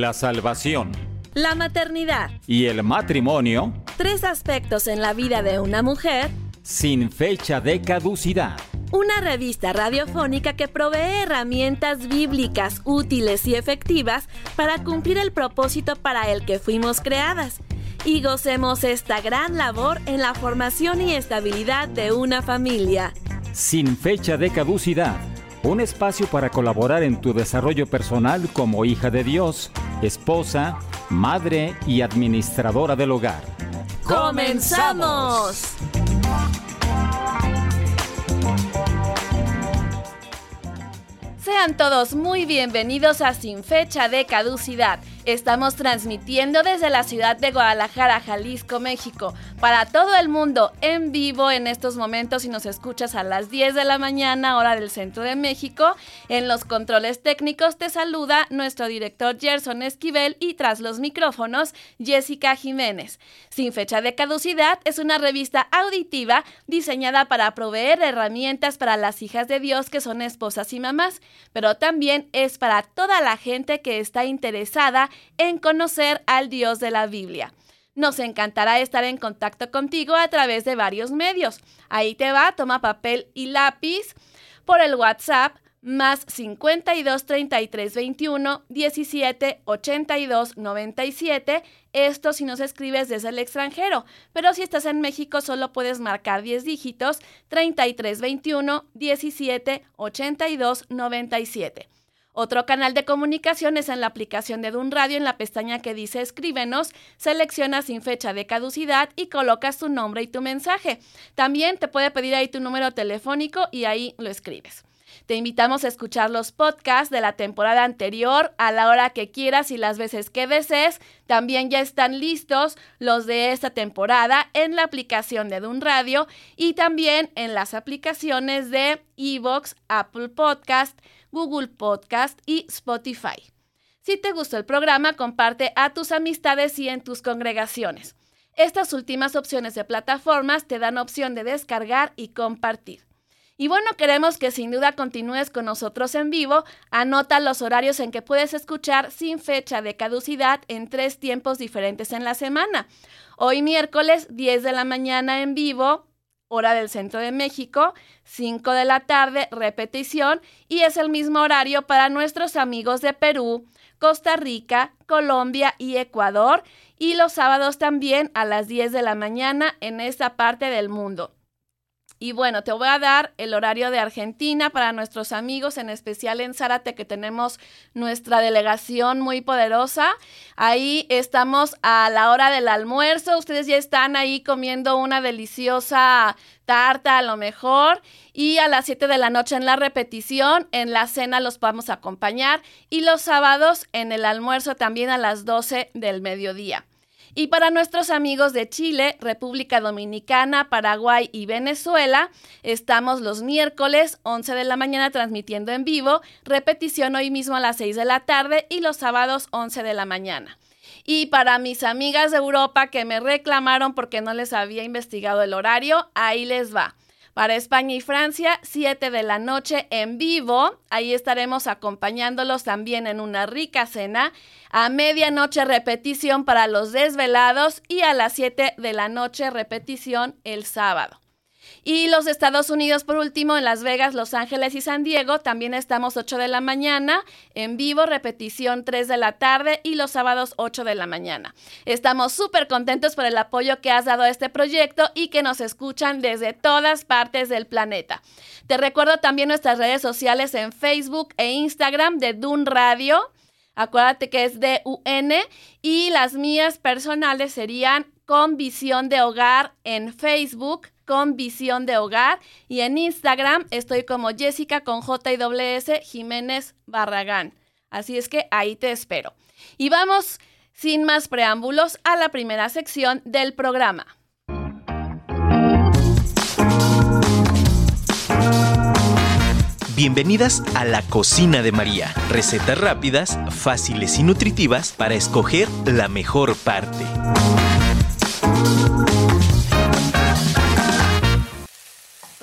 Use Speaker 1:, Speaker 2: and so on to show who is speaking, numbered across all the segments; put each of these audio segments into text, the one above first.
Speaker 1: la salvación,
Speaker 2: la maternidad.
Speaker 1: Y el matrimonio,
Speaker 2: tres aspectos en la vida de una mujer,
Speaker 1: sin fecha de caducidad.
Speaker 2: Una revista radiofónica que provee herramientas bíblicas útiles y efectivas para cumplir el propósito para el que fuimos creadas. Y gocemos esta gran labor en la formación y estabilidad de una familia.
Speaker 1: Sin fecha de caducidad un espacio para colaborar en tu desarrollo personal como hija de Dios, esposa, madre y administradora del hogar.
Speaker 2: ¡Comenzamos! Sean todos muy bienvenidos a Sin Fecha de Caducidad Estamos transmitiendo desde la ciudad de Guadalajara, Jalisco, México, para todo el mundo en vivo en estos momentos si nos escuchas a las 10 de la mañana, hora del centro de México. En los controles técnicos te saluda nuestro director Gerson Esquivel y tras los micrófonos Jessica Jiménez. Sin fecha de caducidad es una revista auditiva diseñada para proveer herramientas para las hijas de Dios que son esposas y mamás, pero también es para toda la gente que está interesada en conocer al Dios de la Biblia. Nos encantará estar en contacto contigo a través de varios medios. Ahí te va, toma papel y lápiz por el WhatsApp más 52 33 21 17 82 97. Esto si nos escribes desde el extranjero, pero si estás en México solo puedes marcar 10 dígitos 33 21 17 82 97. Otro canal de comunicación es en la aplicación de Dun Radio en la pestaña que dice Escríbenos, seleccionas sin fecha de caducidad y colocas tu nombre y tu mensaje. También te puede pedir ahí tu número telefónico y ahí lo escribes. Te invitamos a escuchar los podcasts de la temporada anterior a la hora que quieras y las veces que desees. También ya están listos los de esta temporada en la aplicación de Dun Radio y también en las aplicaciones de Evox, Apple Podcast, Google Podcast y Spotify. Si te gustó el programa, comparte a tus amistades y en tus congregaciones. Estas últimas opciones de plataformas te dan opción de descargar y compartir. Y bueno, queremos que sin duda continúes con nosotros en vivo. Anota los horarios en que puedes escuchar sin fecha de caducidad en tres tiempos diferentes en la semana. Hoy miércoles 10 de la mañana en vivo, hora del centro de México, 5 de la tarde, repetición, y es el mismo horario para nuestros amigos de Perú, Costa Rica, Colombia y Ecuador, y los sábados también a las 10 de la mañana en esta parte del mundo. Y bueno, te voy a dar el horario de Argentina para nuestros amigos, en especial en Zárate, que tenemos nuestra delegación muy poderosa. Ahí estamos a la hora del almuerzo. Ustedes ya están ahí comiendo una deliciosa tarta a lo mejor. Y a las 7 de la noche en la repetición, en la cena los vamos a acompañar. Y los sábados en el almuerzo también a las 12 del mediodía. Y para nuestros amigos de Chile, República Dominicana, Paraguay y Venezuela, estamos los miércoles 11 de la mañana transmitiendo en vivo, repetición hoy mismo a las 6 de la tarde y los sábados 11 de la mañana. Y para mis amigas de Europa que me reclamaron porque no les había investigado el horario, ahí les va. Para España y Francia, 7 de la noche en vivo. Ahí estaremos acompañándolos también en una rica cena. A medianoche repetición para los desvelados y a las 7 de la noche repetición el sábado. Y los Estados Unidos, por último, en Las Vegas, Los Ángeles y San Diego, también estamos 8 de la mañana, en vivo, repetición 3 de la tarde y los sábados 8 de la mañana. Estamos súper contentos por el apoyo que has dado a este proyecto y que nos escuchan desde todas partes del planeta. Te recuerdo también nuestras redes sociales en Facebook e Instagram de Dun Radio. Acuérdate que es de UN y las mías personales serían con visión de hogar en Facebook, con visión de hogar y en Instagram estoy como Jessica con J y S Jiménez Barragán. Así es que ahí te espero. Y vamos sin más preámbulos a la primera sección del programa.
Speaker 3: Bienvenidas a la cocina de María. Recetas rápidas, fáciles y nutritivas para escoger la mejor parte.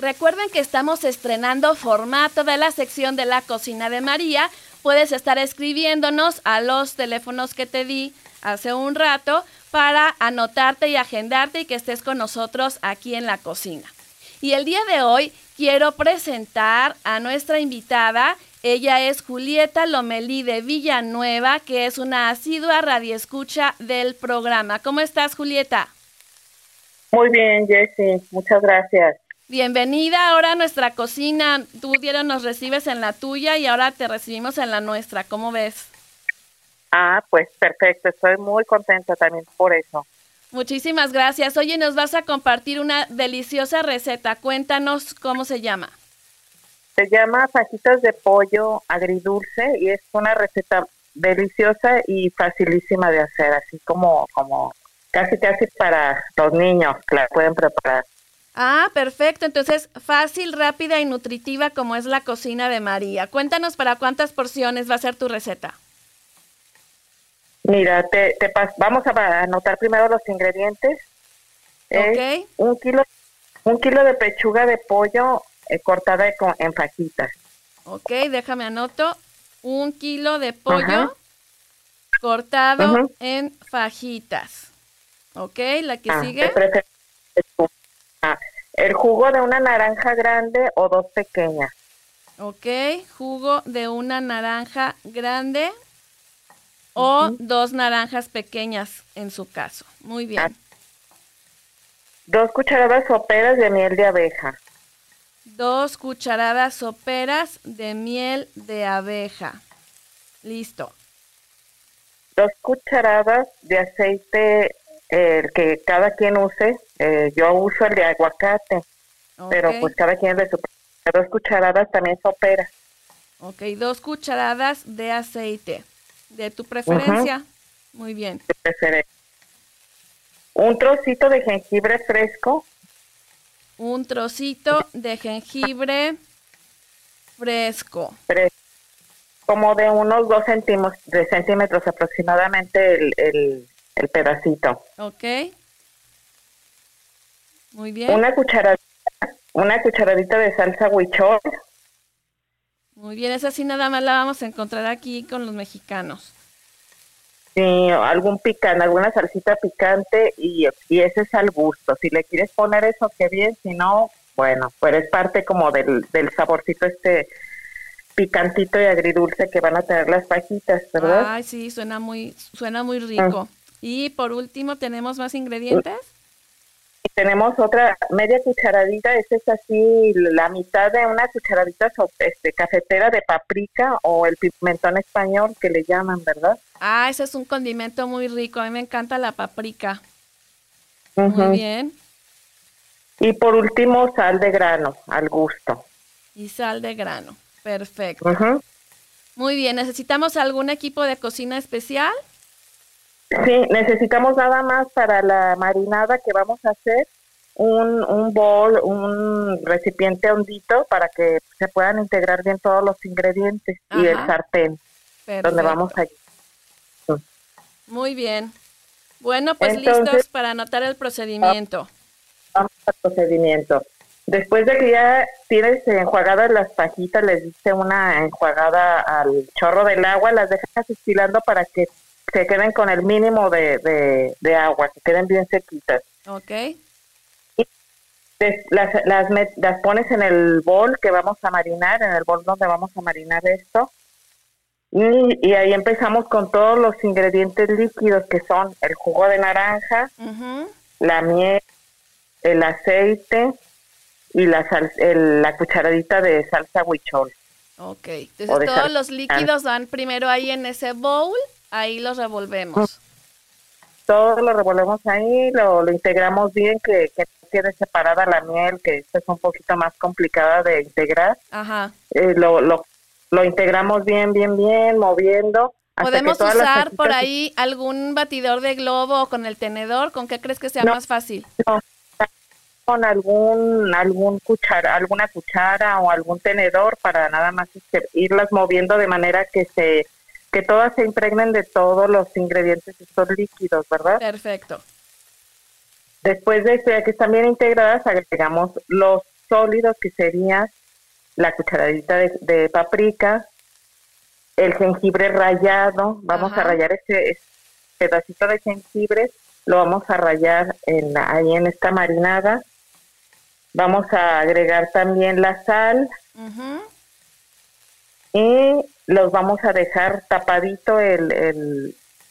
Speaker 2: Recuerden que estamos estrenando formato de la sección de la cocina de María puedes estar escribiéndonos a los teléfonos que te di hace un rato para anotarte y agendarte y que estés con nosotros aquí en la cocina. Y el día de hoy quiero presentar a nuestra invitada. Ella es Julieta Lomelí de Villanueva, que es una asidua radioescucha del programa. ¿Cómo estás, Julieta?
Speaker 4: Muy bien, Jessie. Muchas gracias.
Speaker 2: Bienvenida ahora a nuestra cocina. Tú, Diego, nos recibes en la tuya y ahora te recibimos en la nuestra. ¿Cómo ves?
Speaker 4: Ah, pues perfecto. Estoy muy contenta también por eso.
Speaker 2: Muchísimas gracias. Oye, nos vas a compartir una deliciosa receta. Cuéntanos cómo se llama.
Speaker 4: Se llama fajitas de pollo agridulce y es una receta deliciosa y facilísima de hacer, así como como casi casi para los niños que la pueden preparar.
Speaker 2: Ah, perfecto. Entonces, fácil, rápida y nutritiva como es la cocina de María. Cuéntanos para cuántas porciones va a ser tu receta.
Speaker 4: Mira, te, te vamos a anotar primero los ingredientes.
Speaker 2: Ok.
Speaker 4: un kilo, un kilo de pechuga de pollo eh, cortada en fajitas.
Speaker 2: Ok, déjame anoto. Un kilo de pollo cortado en fajitas. Ok, la que
Speaker 4: ah,
Speaker 2: sigue.
Speaker 4: El jugo de una naranja grande o dos pequeñas.
Speaker 2: Ok, jugo de una naranja grande o dos naranjas pequeñas en su caso. Muy bien. Ah.
Speaker 4: Dos cucharadas soperas de miel de abeja.
Speaker 2: Dos cucharadas soperas de miel de abeja. Listo.
Speaker 4: Dos cucharadas de aceite el que cada quien use. Eh, yo uso el de aguacate, pero pues cada quien de su dos cucharadas también sopera.
Speaker 2: Ok, dos cucharadas de aceite. De tu preferencia. Muy bien. De preferencia.
Speaker 4: Un trocito de jengibre fresco.
Speaker 2: Un trocito de jengibre fresco.
Speaker 4: Como de unos dos centímetros, de centímetros aproximadamente el, el, el pedacito.
Speaker 2: Ok. Muy bien.
Speaker 4: Una cucharadita, una cucharadita de salsa huichol.
Speaker 2: Muy bien, esa sí nada más la vamos a encontrar aquí con los mexicanos.
Speaker 4: Sí, algún picante, alguna salsita picante y, y ese es al gusto. Si le quieres poner eso, qué bien, si no, bueno, pues es parte como del, del saborcito este picantito y agridulce que van a tener las fajitas, ¿verdad?
Speaker 2: Ay, sí, suena muy, suena muy rico. Y por último, ¿tenemos más ingredientes?
Speaker 4: tenemos otra media cucharadita, esta es así la mitad de una cucharadita este, cafetera de paprika o el pimentón español que le llaman, ¿verdad?
Speaker 2: Ah, ese es un condimento muy rico, a mí me encanta la paprika. Muy bien.
Speaker 4: Y por último, sal de grano, al gusto.
Speaker 2: Y sal de grano, perfecto. Muy bien, ¿necesitamos algún equipo de cocina especial?
Speaker 4: Sí, necesitamos nada más para la marinada que vamos a hacer un, un bol, un recipiente hondito para que se puedan integrar bien todos los ingredientes y el sartén donde vamos a
Speaker 2: Muy bien. Bueno, pues listos para anotar el procedimiento.
Speaker 4: Vamos al procedimiento. Después de que ya tienes enjuagadas las pajitas, les diste una enjuagada al chorro del agua, las dejas estilando para que se queden con el mínimo de, de, agua, que queden bien sequitas.
Speaker 2: Ok.
Speaker 4: Y las, las, las pones en el bol que vamos a marinar, en el bol donde vamos a marinar esto. Y, y, ahí empezamos con todos los ingredientes líquidos que son el jugo de naranja, la miel, el aceite y la, sal, la cucharadita de salsa huichol.
Speaker 2: Ok, entonces todos los líquidos van primero ahí en ese bowl Ahí los revolvemos.
Speaker 4: Todo lo revolvemos ahí, lo, integramos bien, que, que quede separada la miel, que esta es un poquito más complicada de integrar.
Speaker 2: Ajá.
Speaker 4: Eh, lo, lo, lo integramos bien, bien, bien, moviendo.
Speaker 2: ¿Podemos usar por ahí algún batidor de globo con el tenedor? ¿Con qué crees que sea más fácil?
Speaker 4: con algún algún cuchara, alguna cuchara o algún tenedor para nada más este, irlas moviendo de manera que se que todas se impregnen de todos los ingredientes estos líquidos, ¿verdad?
Speaker 2: Perfecto.
Speaker 4: Después de que están bien integradas, agregamos los sólidos que serían la cucharadita de, paprika, el jengibre rallado, vamos a rallar ese, pedacito de jengibre, lo vamos a rallar en ahí en esta marinada. Vamos a agregar también la sal y los vamos a dejar tapadito el,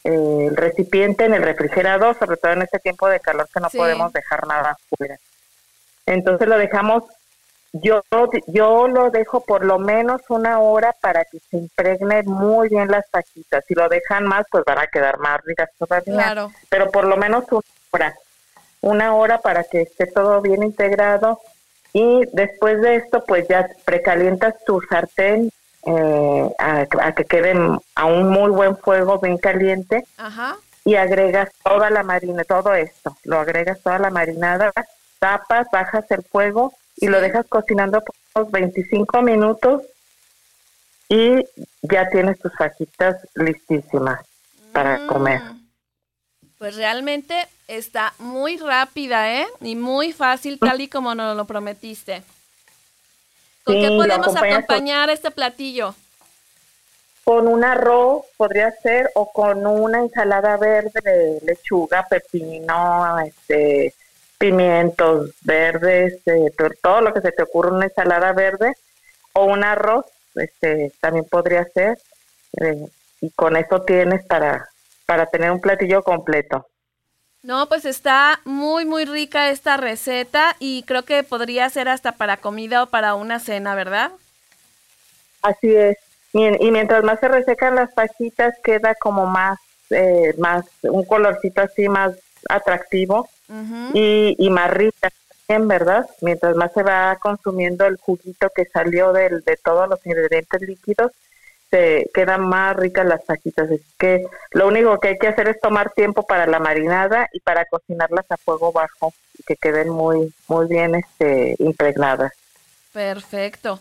Speaker 4: el, recipiente en el refrigerador, sobre todo en este tiempo de calor que no podemos dejar nada fuera. Entonces lo dejamos yo, yo lo dejo por lo menos una hora para que se impregne muy bien las fajitas. Si lo dejan más, pues van a quedar más ricas todavía. Claro. Pero por lo menos una hora. Una hora para que esté todo bien integrado. Y después de esto, pues ya precalientas tu sartén eh, a, que quede a un muy buen fuego, bien caliente. Ajá. Y agregas toda la marina, todo esto. Lo agregas toda la marinada, tapas, bajas el fuego y lo dejas cocinando por unos 25 minutos y ya tienes tus fajitas listísimas para mm. comer.
Speaker 2: Pues realmente está muy rápida, ¿eh? Y muy fácil, tal y como nos lo prometiste. ¿Con qué podemos acompañar este platillo?
Speaker 4: Con un arroz podría ser o con una ensalada verde de lechuga, pepino, este, pimientos verdes, eh, todo lo que se te ocurra, una ensalada verde o un arroz, este, también podría ser. Eh, y con eso tienes para, para tener un platillo completo.
Speaker 2: No, pues está muy, muy rica esta receta y creo que podría ser hasta para comida o para una cena, ¿verdad?
Speaker 4: Así es. Y, mientras más se resecan las pajitas, queda como más, eh, más, un colorcito así más atractivo y, y más rica también, ¿verdad? Mientras más se va consumiendo el juguito que salió del, de todos los ingredientes líquidos, se quedan más ricas las fajitas. Es que lo único que hay que hacer es tomar tiempo para la marinada y para cocinarlas a fuego bajo y que queden muy, muy bien este, impregnadas.
Speaker 2: Perfecto.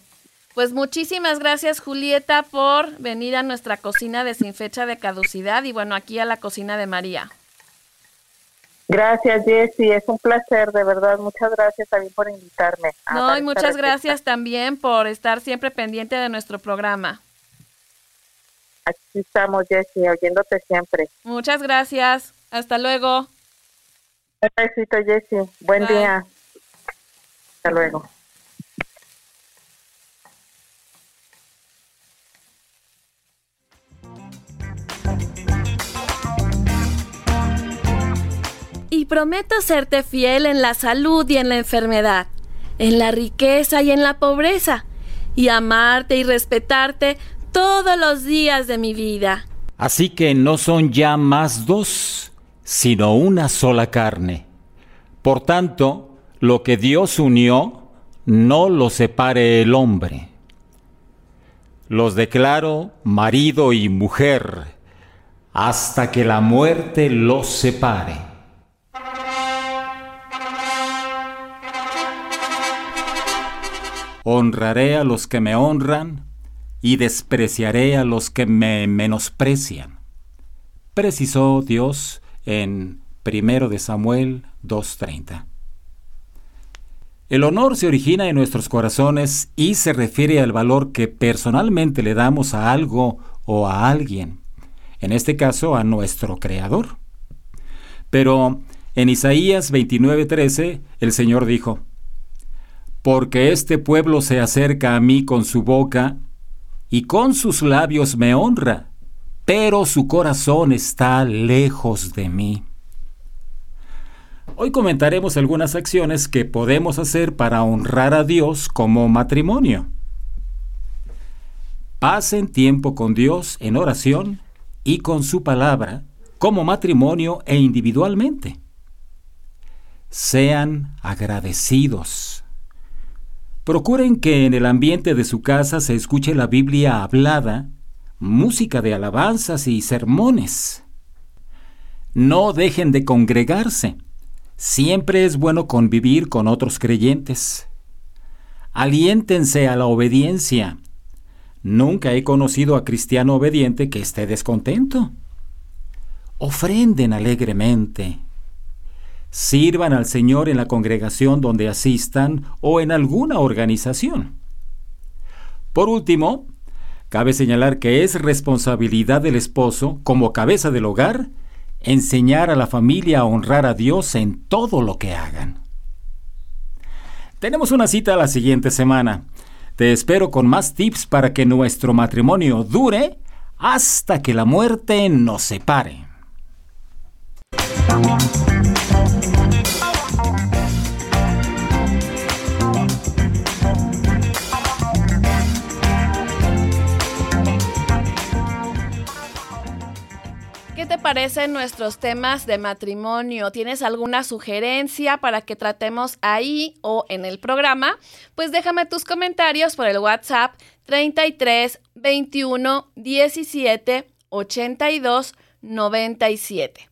Speaker 2: Pues muchísimas gracias Julieta por venir a nuestra cocina de sin fecha de caducidad y bueno, aquí a la cocina de María.
Speaker 4: Gracias, Jessy. Es un placer, de verdad. Muchas gracias también por invitarme.
Speaker 2: no, y muchas gracias también por estar siempre pendiente de nuestro programa.
Speaker 4: Aquí estamos, Jessy, oyéndote siempre.
Speaker 2: Muchas gracias. Hasta luego.
Speaker 4: Un besito, Jessy. Buen día. Hasta luego.
Speaker 2: y prometo serte fiel en la salud y en la enfermedad, en la riqueza y en la pobreza, y amarte y respetarte todos los días de mi vida.
Speaker 1: Así que no son ya más dos, sino una sola carne. Por tanto, lo que Dios unió, no lo separe el hombre. Los declaro marido y mujer, hasta que la muerte los separe. Honraré a los que me honran y despreciaré a los que me menosprecian. Precisó Dios en 1 de Samuel 2.30. El honor se origina en nuestros corazones y se refiere al valor que personalmente le damos a algo o a alguien, en este caso a nuestro Creador. Pero en Isaías 29:13 el Señor dijo, porque este pueblo se acerca a mí con su boca y con sus labios me honra, pero su corazón está lejos de mí. Hoy comentaremos algunas acciones que podemos hacer para honrar a Dios como matrimonio. Pasen tiempo con Dios en oración y con su palabra como matrimonio e individualmente. Sean agradecidos. Procuren que en el ambiente de su casa se escuche la Biblia hablada, música de alabanzas y sermones. No dejen de congregarse. Siempre es bueno convivir con otros creyentes. Aliéntense a la obediencia. Nunca he conocido a cristiano obediente que esté descontento. Ofrenden alegremente sirvan al Señor en la congregación donde asistan o en alguna organización. Por último, Cabe señalar que es responsabilidad del esposo, como cabeza del hogar, enseñar a la familia a honrar a Dios en todo lo que hagan. Tenemos una cita la siguiente semana. Te espero con más tips para que nuestro matrimonio dure hasta que la muerte nos separe.
Speaker 2: Te parecen nuestros temas de matrimonio? ¿Tienes alguna sugerencia para que tratemos ahí o en el programa? Pues déjame tus comentarios por el WhatsApp 33 21 17 82 97.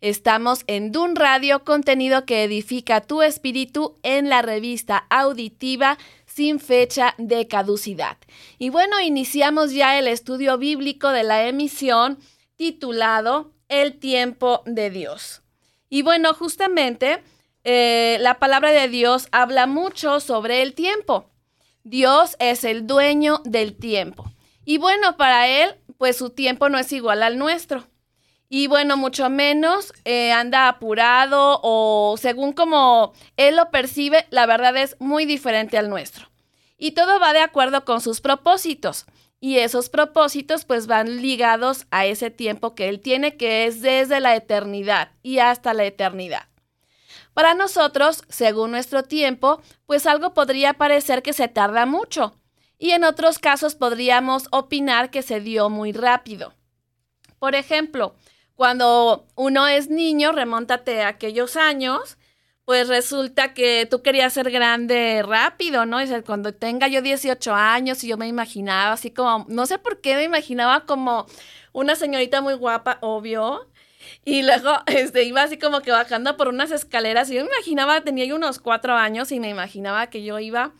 Speaker 2: Estamos en Dun Radio, contenido que edifica tu espíritu en la revista auditiva sin fecha de caducidad. Y bueno, iniciamos ya el estudio bíblico de la emisión titulado El tiempo de Dios. Y bueno, justamente eh, la palabra de Dios habla mucho sobre el tiempo. Dios es el dueño del tiempo. Y bueno, para Él, pues su tiempo no es igual al nuestro. Y bueno, mucho menos eh, anda apurado o según como Él lo percibe, la verdad es muy diferente al nuestro. Y todo va de acuerdo con sus propósitos. Y esos propósitos pues van ligados a ese tiempo que Él tiene, que es desde la eternidad y hasta la eternidad. Para nosotros, según nuestro tiempo, pues algo podría parecer que se tarda mucho y en otros casos podríamos opinar que se dio muy rápido. Por ejemplo, cuando uno es niño, remóntate a aquellos años, pues resulta que tú querías ser grande rápido, ¿no? Y cuando tenga yo 18 años y yo me imaginaba así como, no sé por qué me imaginaba como una señorita muy guapa, obvio. Y luego este, iba así como que bajando por unas escaleras y yo me imaginaba, tenía yo unos cuatro años y me imaginaba que yo iba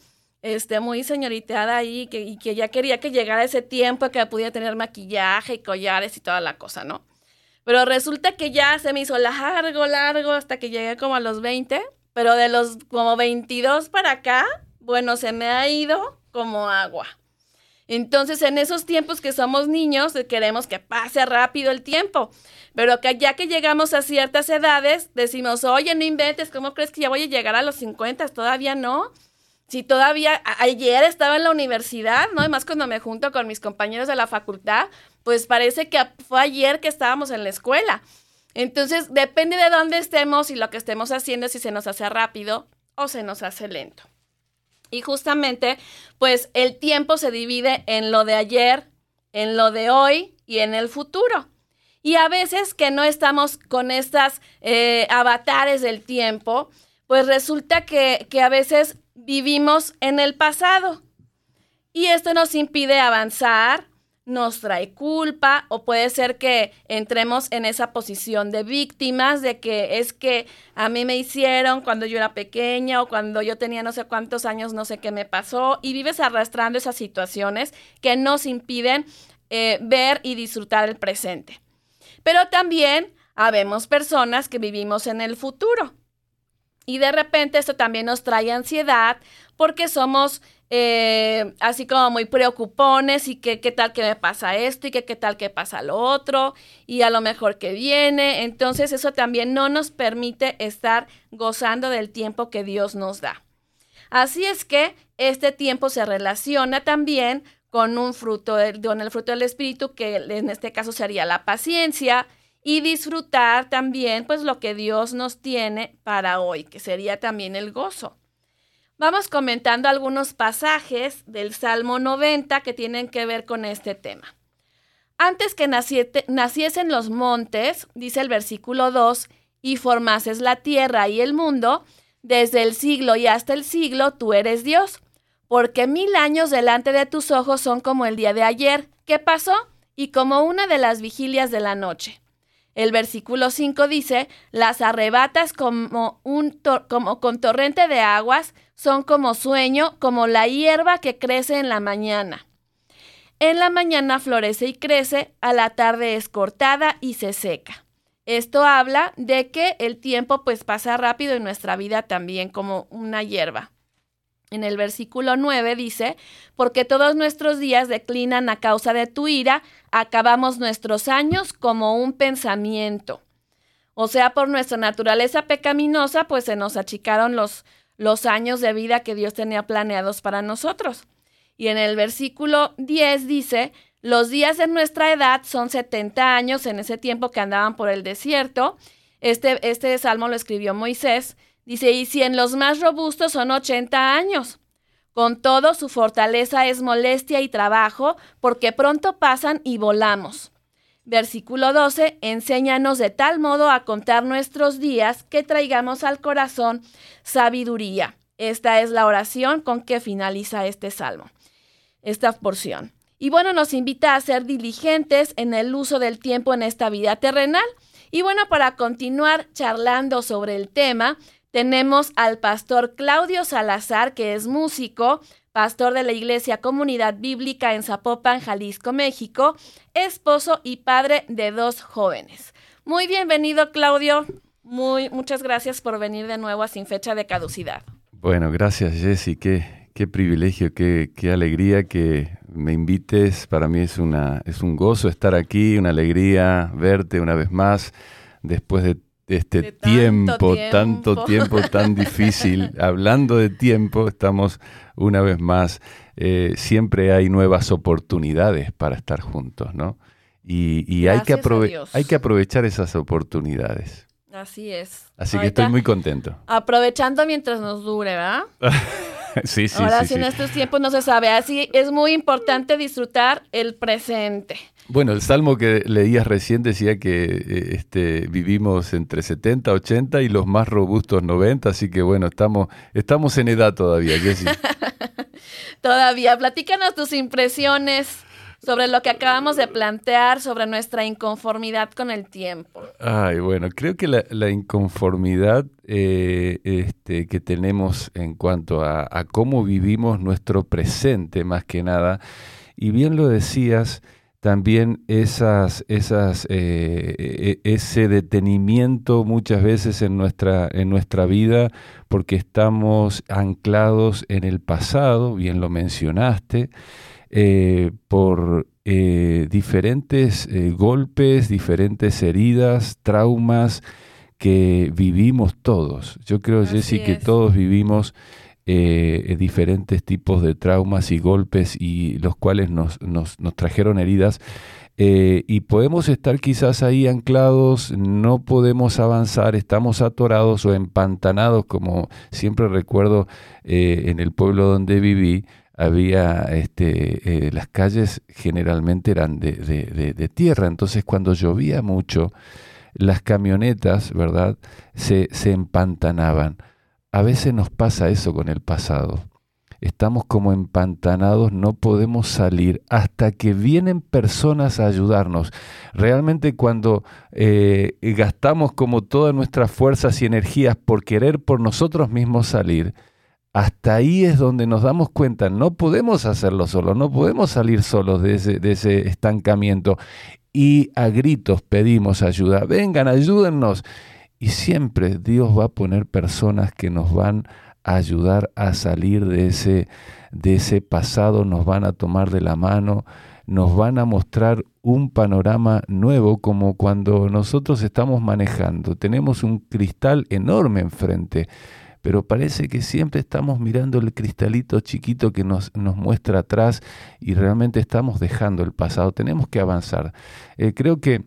Speaker 2: este, muy señoriteada ahí que, y que ya quería que llegara ese tiempo que pudiera tener maquillaje y collares y toda la cosa, ¿no? Pero resulta que ya se me hizo largo, largo hasta que llegué como a los 20. Pero de los como 22 para acá, bueno, se me ha ido como agua. Entonces, en esos tiempos que somos niños, queremos que pase rápido el tiempo. Pero que ya que llegamos a ciertas edades, decimos, oye, no inventes, ¿cómo crees que ya voy a llegar a los 50? Todavía no. Si todavía ayer estaba en la universidad, ¿no? Además, cuando me junto con mis compañeros de la facultad, pues parece que fue ayer que estábamos en la escuela. Entonces, depende de dónde estemos y lo que estemos haciendo, si se nos hace rápido o se nos hace lento. Y justamente, pues el tiempo se divide en lo de ayer, en lo de hoy y en el futuro. Y a veces que no estamos con estas eh, avatares del tiempo, pues resulta que, que a veces vivimos en el pasado. Y esto nos impide avanzar, nos trae culpa o puede ser que entremos en esa posición de víctimas de que es que a mí me hicieron cuando yo era pequeña o cuando yo tenía no sé cuántos años, no sé qué me pasó y vives arrastrando esas situaciones que nos impiden eh, ver y disfrutar el presente. Pero también habemos personas que vivimos en el futuro y de repente esto también nos trae ansiedad porque somos eh, así como muy preocupones y que qué tal que me pasa esto y qué tal que pasa lo otro y a lo mejor que viene. Entonces eso también no nos permite estar gozando del tiempo que Dios nos da. Así es que este tiempo se relaciona también con un fruto, con el fruto del Espíritu, que en este caso sería la paciencia, y disfrutar también pues lo que Dios nos tiene para hoy, que sería también el gozo. Vamos comentando algunos pasajes del Salmo 90 que tienen que ver con este tema. Antes que naciesen los montes, dice el versículo 2, y formases la tierra y el mundo, desde el siglo y hasta el siglo tú eres Dios, porque mil años delante de tus ojos son como el día de ayer, ¿qué pasó? Y como una de las vigilias de la noche. El versículo 5 dice, las arrebatas como, un como con torrente de aguas, son como sueño, como la hierba que crece en la mañana. En la mañana florece y crece, a la tarde es cortada y se seca. Esto habla de que el tiempo pues pasa rápido en nuestra vida también como una hierba. En el versículo 9 dice, porque todos nuestros días declinan a causa de tu ira, acabamos nuestros años como un pensamiento. O sea, por nuestra naturaleza pecaminosa, pues se nos achicaron los, los años de vida que Dios tenía planeados para nosotros. Y en el versículo 10 dice, los días de nuestra edad son 70 años en ese tiempo que andaban por el desierto. Este, este salmo lo escribió Moisés. Dice, y si en los más robustos son 80 años. Con todo, su fortaleza es molestia y trabajo, porque pronto pasan y volamos. Versículo 12, enséñanos de tal modo a contar nuestros días que traigamos al corazón sabiduría. Esta es la oración con que finaliza este salmo, esta porción. Y bueno, nos invita a ser diligentes en el uso del tiempo en esta vida terrenal. Y bueno, para continuar charlando sobre el tema, tenemos al pastor Claudio Salazar, que es músico, pastor de la Iglesia Comunidad Bíblica en Zapopan, Jalisco, México, esposo y padre de dos jóvenes. Muy bienvenido, Claudio. Muy, muchas gracias por venir de nuevo a Sin Fecha de Caducidad.
Speaker 5: Bueno, gracias, Jessy. Qué, Qué privilegio, qué, qué, alegría que me invites. Para mí es, una, es un gozo estar aquí, una alegría verte una vez más después de este tiempo, tanto tiempo tan difícil. Hablando de tiempo, estamos una vez más. Eh, siempre hay nuevas oportunidades para estar juntos, ¿no? Y, y hay, que hay que aprovechar esas oportunidades.
Speaker 2: Así es.
Speaker 5: Así que estoy muy contento.
Speaker 2: Aprovechando mientras nos dure, ¿verdad?
Speaker 5: sí, sí,
Speaker 2: Ahora
Speaker 5: sí,
Speaker 2: en estos tiempos no se sabe. Así es muy importante disfrutar el presente.
Speaker 5: Bueno, el salmo que leías recién decía que eh, este, vivimos entre 70, 80 y los más robustos 90, así que bueno, estamos, estamos en edad todavía, Jessy.
Speaker 2: todavía. Platícanos tus impresiones sobre lo que acabamos de plantear, sobre nuestra inconformidad con el tiempo.
Speaker 5: Ay, bueno, creo que la, inconformidad eh, este, que tenemos en cuanto a, cómo vivimos nuestro presente, más que nada, y bien lo decías, también esas, esas, eh, e, ese detenimiento muchas veces en nuestra, en nuestra vida porque estamos anclados en el pasado, bien lo mencionaste, eh, por eh, diferentes golpes, diferentes heridas, traumas que vivimos todos. Yo creo, Jessy, que todos vivimos diferentes tipos de traumas y golpes y los cuales nos, nos, nos trajeron heridas. y podemos estar quizás ahí anclados, no podemos avanzar, estamos atorados o empantanados, como siempre recuerdo en el pueblo donde viví, había este, eh, las calles generalmente eran de, de, tierra, entonces cuando llovía mucho, las camionetas, ¿verdad?, se, se empantanaban. A veces nos pasa eso con el pasado. Estamos como empantanados, no podemos salir hasta que vienen personas a ayudarnos. Realmente cuando eh, gastamos como todas nuestras fuerzas y energías por querer por nosotros mismos salir, hasta ahí es donde nos damos cuenta, no podemos hacerlo solos, no podemos salir solos de ese, de ese estancamiento. Y a gritos pedimos ayuda, vengan, ayúdennos. Y siempre Dios va a poner personas que nos van a ayudar a salir de ese, de ese pasado, nos van a tomar de la mano, nos van a mostrar un panorama nuevo como cuando nosotros estamos manejando. Tenemos un cristal enorme enfrente pero parece que siempre estamos mirando el cristalito chiquito que nos, nos muestra atrás y realmente estamos dejando el pasado. Tenemos que avanzar. Eh, creo que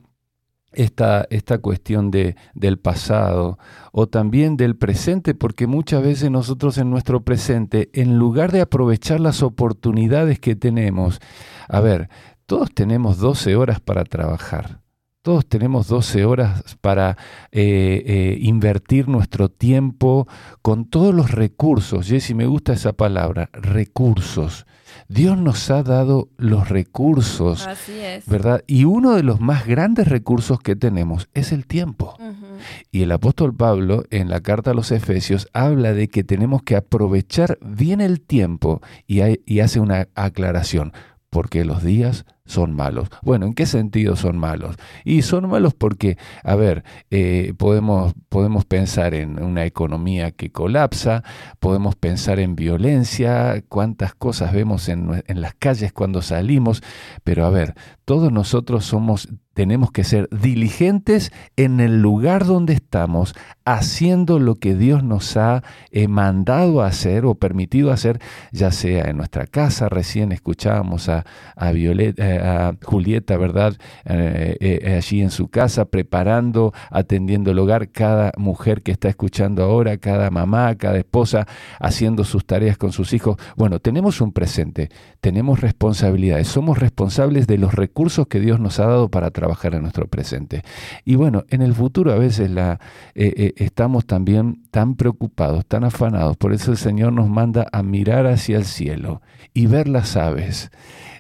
Speaker 5: esta, esta cuestión de, del pasado o también del presente, porque muchas veces nosotros en nuestro presente, en lugar de aprovechar las oportunidades que tenemos, a ver, todos tenemos 12 horas para trabajar. Todos tenemos 12 horas para eh, eh, invertir nuestro tiempo con todos los recursos. Jessy, me gusta esa palabra, recursos. Dios nos ha dado los recursos,
Speaker 2: Así es.
Speaker 5: ¿verdad? Y uno de los más grandes recursos que tenemos es el tiempo. Y el apóstol Pablo en la carta a los Efesios habla de que tenemos que aprovechar bien el tiempo y, y hace una aclaración, porque los días son malos. Bueno, ¿en qué sentido son malos? Y son malos porque, a ver, eh, podemos, podemos pensar en una economía que colapsa, podemos pensar en violencia, cuántas cosas vemos en, en las calles cuando salimos, pero a ver, todos nosotros somos tenemos que ser diligentes en el lugar donde estamos, haciendo lo que Dios nos ha eh, mandado hacer o permitido hacer, ya sea en nuestra casa, recién escuchábamos a, a, eh, a Julieta, ¿verdad? Eh, allí en su casa, preparando, atendiendo el hogar, cada mujer que está escuchando ahora, cada mamá, cada esposa, haciendo sus tareas con sus hijos. Bueno, tenemos un presente, tenemos responsabilidades, somos responsables de los recursos que Dios nos ha dado para trabajar en nuestro presente. Y bueno, en el futuro a veces la, eh, eh, estamos también tan preocupados, tan afanados. Por eso el Señor nos manda a mirar hacia el cielo y ver las aves.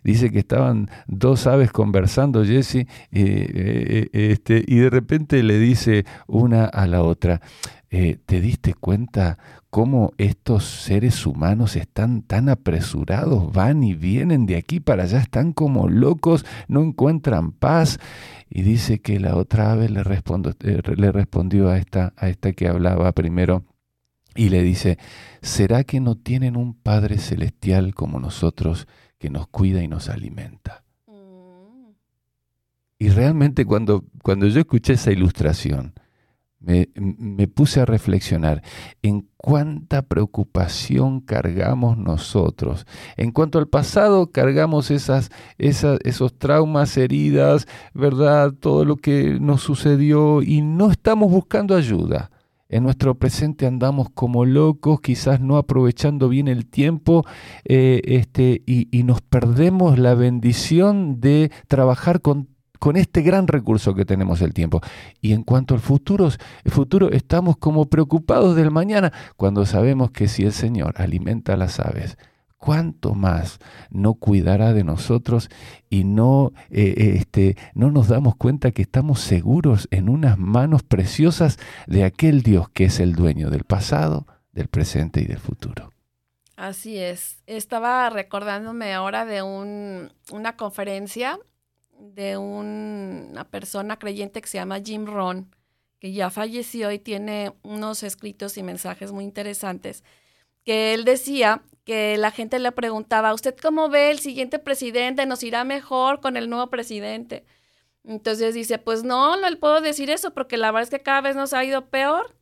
Speaker 5: Dice que estaban dos aves conversando, Jesse, eh, este, y de repente le dice una a la otra, ¿te diste cuenta cómo estos seres humanos están tan apresurados, van y vienen de aquí para allá, están como locos, no encuentran paz. Y dice que la otra ave le, eh, le respondió a esta, a esta que hablaba primero y le dice, ¿será que no tienen un Padre celestial como nosotros que nos cuida y nos alimenta? Y realmente cuando, cuando yo escuché esa ilustración, me, puse a reflexionar en cuánta preocupación cargamos nosotros. En cuanto al pasado, cargamos esas, esas, esos traumas, heridas, ¿verdad? Todo lo que nos sucedió y no estamos buscando ayuda. En nuestro presente andamos como locos, quizás no aprovechando bien el tiempo eh, este, y, y nos perdemos la bendición de trabajar con con este gran recurso que tenemos el tiempo. Y en cuanto al futuro, estamos como preocupados del mañana cuando sabemos que si el Señor alimenta a las aves, cuánto más no cuidará de nosotros y no, eh, eh, este, no nos damos cuenta que estamos seguros en unas manos preciosas de aquel Dios que es el dueño del pasado, del presente y del futuro.
Speaker 2: Así es. Estaba recordándome ahora de un, una conferencia de una persona creyente que se llama Jim Ron, que ya falleció y tiene unos escritos y mensajes muy interesantes, que él decía que la gente le preguntaba, ¿usted cómo ve el siguiente presidente? ¿Nos irá mejor con el nuevo presidente? Entonces dice, pues no, no le puedo decir eso porque la verdad es que cada vez nos ha ido peor,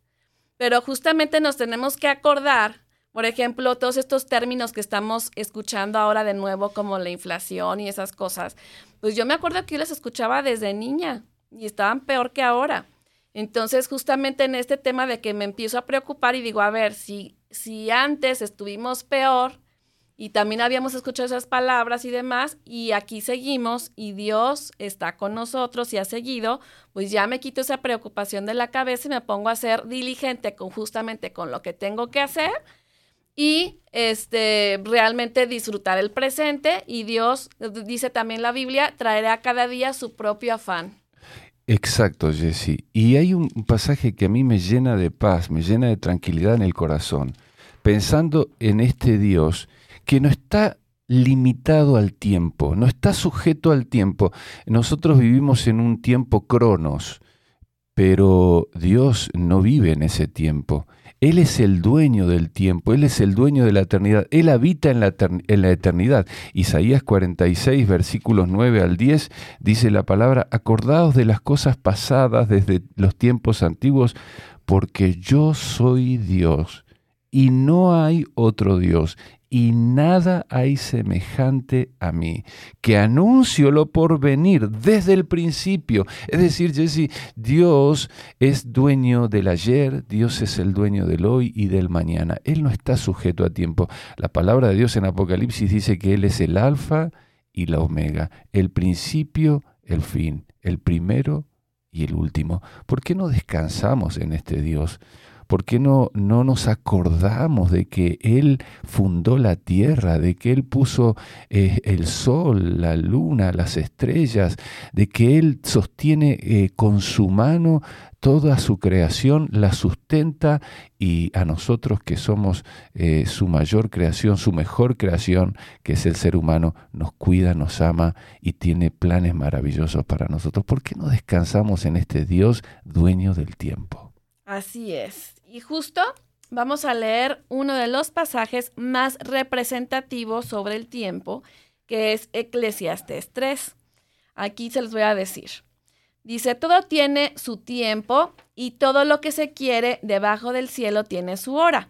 Speaker 2: pero justamente nos tenemos que acordar por ejemplo, todos estos términos que estamos escuchando ahora de nuevo, como la inflación y esas cosas, pues yo me acuerdo que yo las escuchaba desde niña y estaban peor que ahora. Entonces, justamente en este tema de que me empiezo a preocupar y digo, a ver, si, si antes estuvimos peor y también habíamos escuchado esas palabras y demás, y aquí seguimos y Dios está con nosotros y ha seguido, pues ya me quito esa preocupación de la cabeza y me pongo a ser diligente con justamente con lo que tengo que hacer y este realmente disfrutar el presente y Dios dice también la Biblia traerá cada día su propio afán.
Speaker 5: Exacto, Jesse. Y hay un pasaje que a mí me llena de paz, me llena de tranquilidad en el corazón, pensando en este Dios que no está limitado al tiempo, no está sujeto al tiempo. Nosotros vivimos en un tiempo cronos, pero Dios no vive en ese tiempo. Él es el dueño del tiempo, Él es el dueño de la eternidad, Él habita en la, eternidad. Isaías 46, versículos 9 al 10, dice la palabra, acordaos de las cosas pasadas desde los tiempos antiguos, porque yo soy Dios y no hay otro Dios, y nada hay semejante a mí, que anuncio lo por venir desde el principio. Es decir, Jesse, Dios es dueño del ayer, Dios es el dueño del hoy y del mañana. Él no está sujeto a tiempo. La palabra de Dios en Apocalipsis dice que Él es el alfa y la omega, el principio, el fin, el primero y el último. ¿Por qué no descansamos en este Dios? ¿Por qué no, no nos acordamos de que Él fundó la tierra, de que Él puso eh, el sol, la luna, las estrellas, de que Él sostiene eh, con su mano toda su creación, la sustenta y a nosotros que somos eh, su mayor creación, su mejor creación, que es el ser humano, nos cuida, nos ama y tiene planes maravillosos para nosotros. ¿Por qué no descansamos en este Dios dueño del tiempo?
Speaker 2: Así es. Y justo vamos a leer uno de los pasajes más representativos sobre el tiempo, que es Eclesiastes 3. Aquí se los voy a decir. Dice, todo tiene su tiempo y todo lo que se quiere debajo del cielo tiene su hora.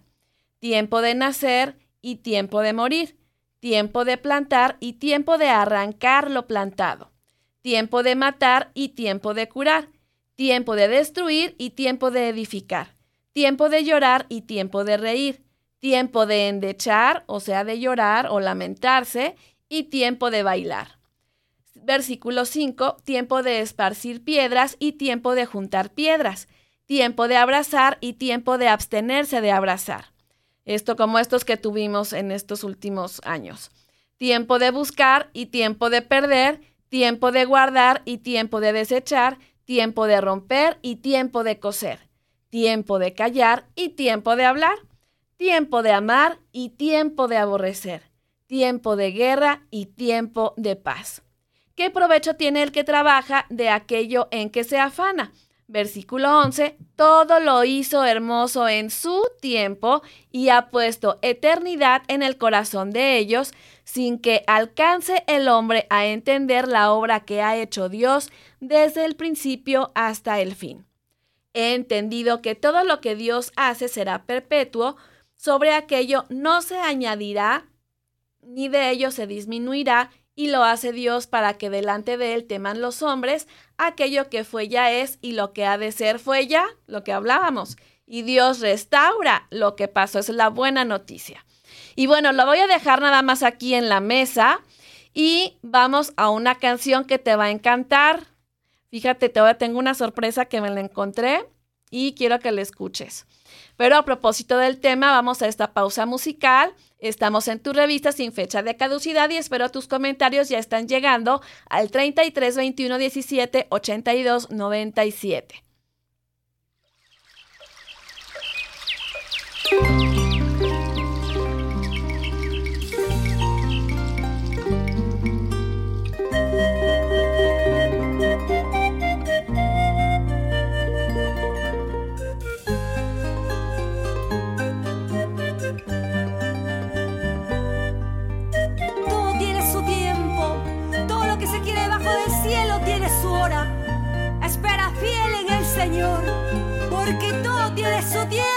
Speaker 2: Tiempo de nacer y tiempo de morir. Tiempo de plantar y tiempo de arrancar lo plantado. Tiempo de matar y tiempo de curar. Tiempo de destruir y tiempo de edificar. Tiempo de llorar y tiempo de reír. Tiempo de endechar, o sea, de llorar o lamentarse, y tiempo de bailar versículo 5, tiempo de esparcir piedras y tiempo de juntar piedras, tiempo de abrazar y tiempo de abstenerse de abrazar. Esto como estos que tuvimos en estos últimos años. Tiempo de buscar y tiempo de perder, tiempo de guardar y tiempo de desechar, tiempo de romper y tiempo de coser, tiempo de callar y tiempo de hablar, tiempo de amar y tiempo de aborrecer, tiempo de guerra y tiempo de paz. ¿Qué provecho tiene el que trabaja de aquello en que se afana? Versículo 11, todo lo hizo hermoso en su tiempo y ha puesto eternidad en el corazón de ellos, sin que alcance el hombre a entender la obra que ha hecho Dios desde el principio hasta el fin. He entendido que todo lo que Dios hace será perpetuo, sobre aquello no se añadirá, ni de ello se disminuirá, y lo hace Dios para que delante de él teman los hombres, aquello que fue ya es y lo que ha de ser fue ya, lo que hablábamos. Y Dios restaura lo que pasó, es la buena noticia. Y bueno, lo voy a dejar nada más aquí en la mesa y vamos a una canción que te va a encantar. Fíjate, te tengo una sorpresa que me la encontré y quiero que la escuches. Pero a propósito del tema, vamos a esta pausa musical. Estamos en tu revista sin fecha de caducidad y espero tus comentarios ya están llegando al 33 21 17 82 97.
Speaker 6: Porque todo tiene su tiempo.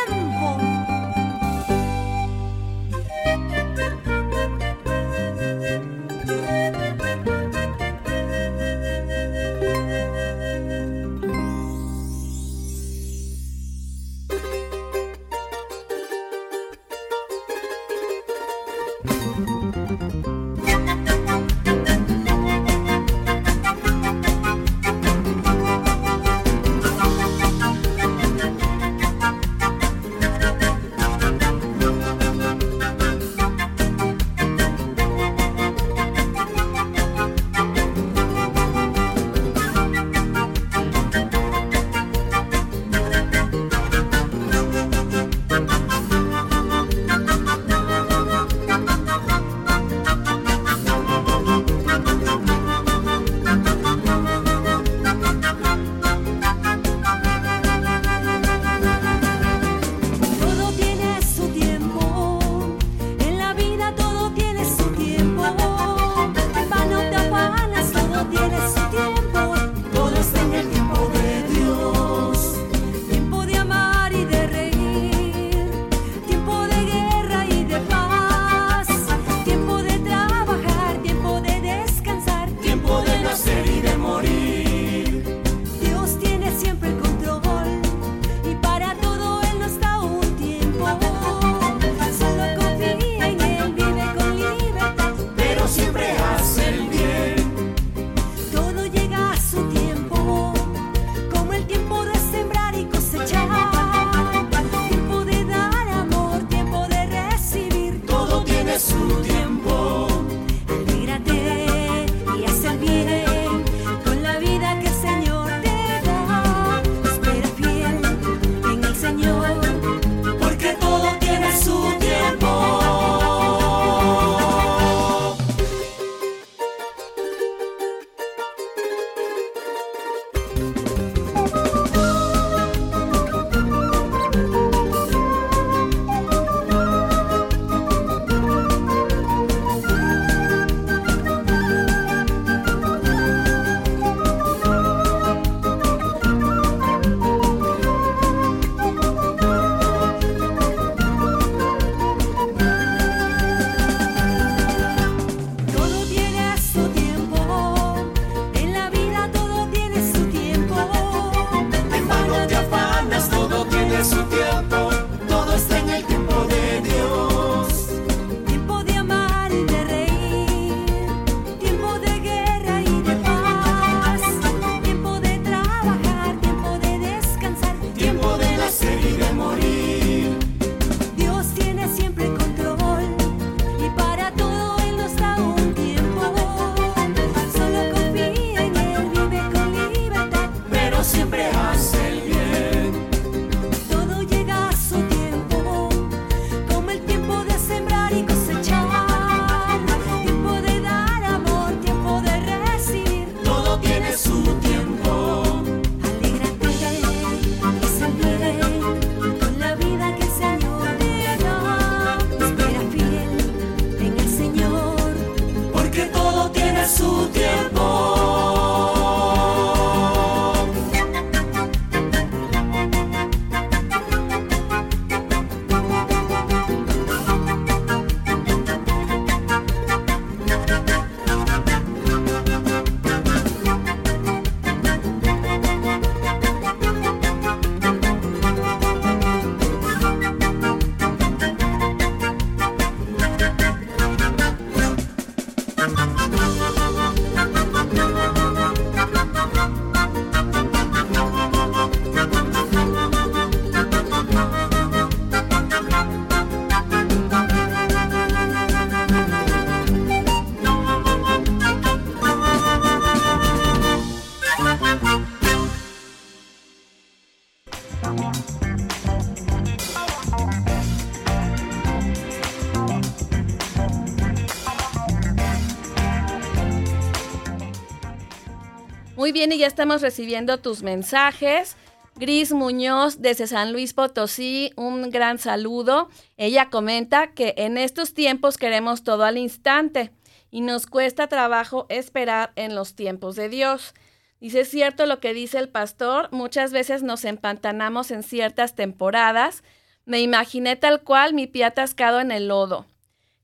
Speaker 2: Muy bien, y ya estamos recibiendo tus mensajes. Gris Muñoz desde San Luis Potosí, un gran saludo. Ella comenta que en estos tiempos queremos todo al instante y nos cuesta trabajo esperar en los tiempos de Dios. Dice, es cierto lo que dice el pastor, muchas veces nos empantanamos en ciertas temporadas. Me imaginé tal cual mi pie atascado en el lodo.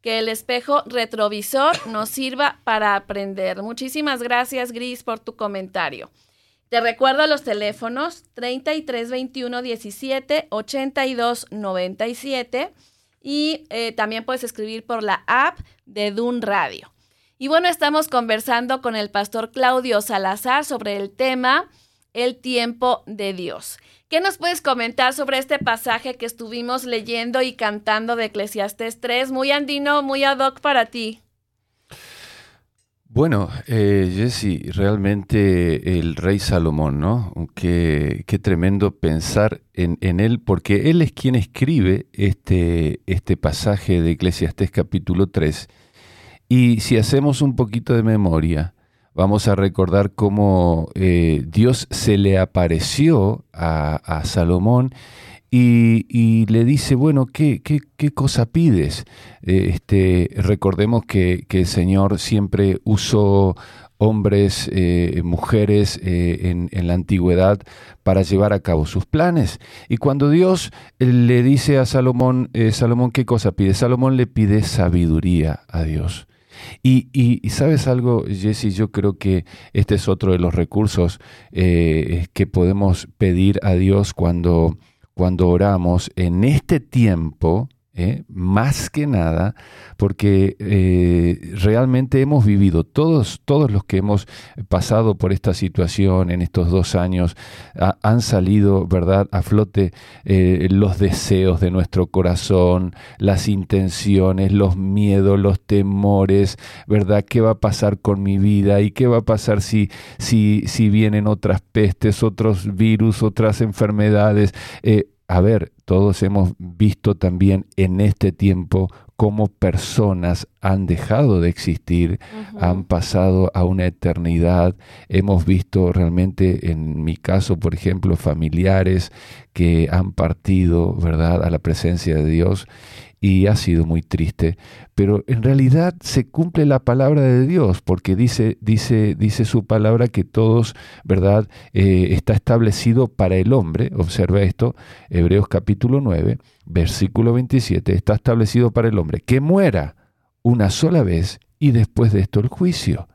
Speaker 2: Que el espejo retrovisor nos sirva para aprender. Muchísimas gracias, Gris, por tu comentario. Te recuerdo los teléfonos 33 21 17 82 97 y eh, también puedes escribir por la app de Dun Radio. Y bueno, estamos conversando con el pastor Claudio Salazar sobre el tema El tiempo de Dios. ¿Qué nos puedes comentar sobre este pasaje que estuvimos leyendo y cantando de Eclesiastes 3? Muy andino, muy ad hoc para ti.
Speaker 5: Bueno, eh, Jesse, realmente el rey Salomón, ¿no? Qué, tremendo pensar en, en, él, porque él es quien escribe este, este pasaje de Eclesiastés capítulo 3. Y si hacemos un poquito de memoria, vamos a recordar cómo eh, Dios se le apareció a, Salomón y, le dice, bueno, ¿qué, cosa pides? Eh, este, recordemos que, el Señor siempre usó hombres, eh, mujeres en, en, la antigüedad para llevar a cabo sus planes. Y cuando Dios le dice a Salomón, Salomón, ¿qué cosa pide? Salomón le pide sabiduría a Dios. Y, y, sabes algo, Jesse, yo creo que este es otro de los recursos eh, que podemos pedir a Dios cuando cuando oramos en este tiempo, ¿eh? más que nada, porque eh, realmente hemos vivido, todos, todos los que hemos pasado por esta situación en estos dos años, han salido, ¿verdad?, a flote eh, los deseos de nuestro corazón, las intenciones, los miedos, los temores, ¿verdad?, ¿qué va a pasar con mi vida y qué va a pasar si, si, si vienen otras pestes, otros virus, otras enfermedades? A ver, todos hemos visto también en este tiempo cómo personas han dejado de existir, uh -huh. han pasado a una eternidad. Hemos visto realmente, en mi caso, por ejemplo, familiares que han partido, ¿verdad?, a la presencia de Dios y ha sido muy triste, pero en realidad se cumple la palabra de Dios, porque dice, dice, dice su palabra que todos, ¿verdad?, eh, está establecido para el hombre, observa esto, Hebreos capítulo 9, versículo 27, está establecido para el hombre, que muera una sola vez y después de esto el juicio.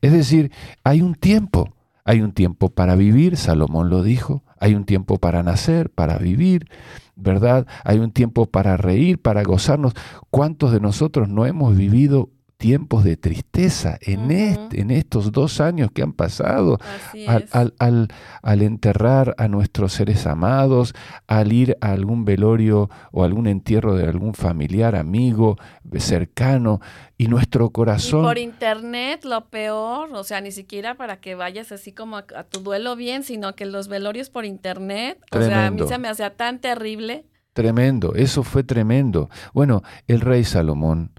Speaker 5: Es decir, hay un tiempo, hay un tiempo para vivir, Salomón lo dijo, hay un tiempo para nacer, para vivir, ¿verdad? Hay un tiempo para reír, para gozarnos. ¿Cuántos de nosotros no hemos vivido tiempos de tristeza en, uh -huh. este, en estos dos años que han pasado, al, al, al, al, enterrar a nuestros seres amados, al ir a algún velorio o algún entierro de algún familiar, amigo, cercano, y nuestro corazón...
Speaker 2: Y por internet, lo peor, o sea, ni siquiera para que vayas así como a, a tu duelo bien, sino que los velorios por internet,
Speaker 5: Tremendo.
Speaker 2: o sea, a mí se me hacía tan terrible.
Speaker 5: Tremendo, eso fue tremendo. Bueno, el rey Salomón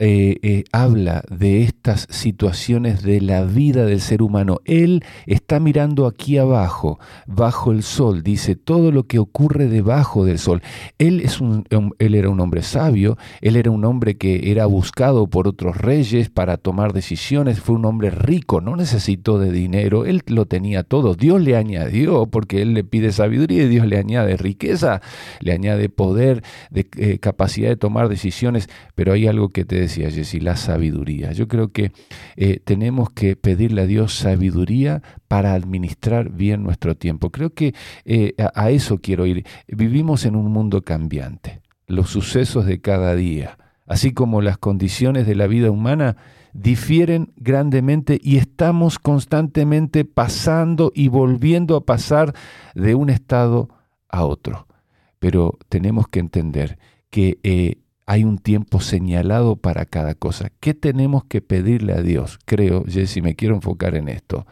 Speaker 5: eh, eh, habla de estas situaciones de la vida del ser humano. Él está mirando aquí abajo, bajo el sol, dice todo lo que ocurre debajo del sol. Él, es un, él era un hombre sabio, él era un hombre que era buscado por otros reyes para tomar decisiones, fue un hombre rico, no necesitó de dinero, él lo tenía todo. Dios le añadió, porque él le pide sabiduría y Dios le añade riqueza, le añade poder, de, eh, capacidad de tomar decisiones, pero hay algo que te decía Jessy, la sabiduría. Yo creo que eh, tenemos que pedirle a Dios sabiduría para administrar bien nuestro tiempo. Creo que eh, a, eso quiero ir. Vivimos en un mundo cambiante. Los sucesos de cada día, así como las condiciones de la vida humana, difieren grandemente y estamos constantemente pasando y volviendo a pasar de un estado a otro. Pero tenemos que entender que eh, hay un tiempo señalado para cada cosa. ¿Qué tenemos que pedirle a Dios? Creo, Jessy, me quiero enfocar en esto.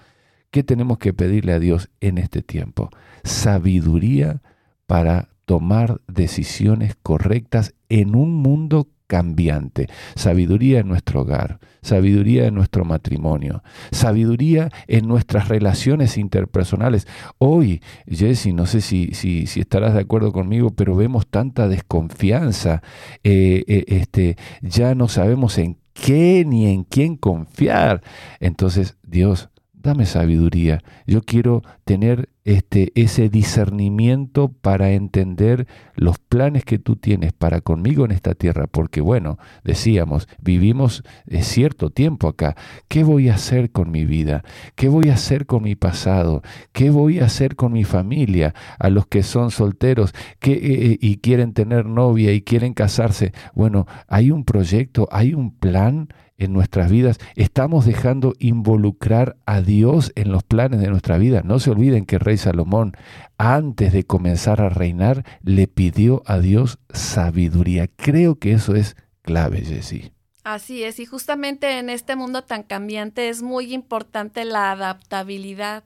Speaker 5: ¿Qué tenemos que pedirle a Dios en este tiempo? Sabiduría para tomar decisiones correctas en un mundo cambiante. Sabiduría en nuestro hogar, sabiduría en nuestro matrimonio, sabiduría en nuestras relaciones interpersonales. Hoy, Jesse, no sé si, si, estarás de acuerdo conmigo, pero vemos tanta desconfianza. Eh, eh, este, ya no sabemos en qué ni en quién confiar. Entonces, Dios, dame sabiduría. Yo quiero tener este, ese discernimiento para entender los planes que tú tienes para conmigo en esta tierra, porque bueno, decíamos, vivimos eh, cierto tiempo acá. ¿Qué voy a hacer con mi vida? ¿Qué voy a hacer con mi pasado? ¿Qué voy a hacer con mi familia? A los que son solteros que, eh, eh, y quieren tener novia y quieren casarse. Bueno, hay un proyecto, hay un plan en nuestras vidas, estamos dejando involucrar a Dios en los planes de nuestra vida. No se olviden que rey Salomón, antes de comenzar a reinar, le pidió a Dios sabiduría. Creo que eso es clave, Jessie.
Speaker 2: Así es, y justamente en este mundo tan cambiante es muy importante la adaptabilidad.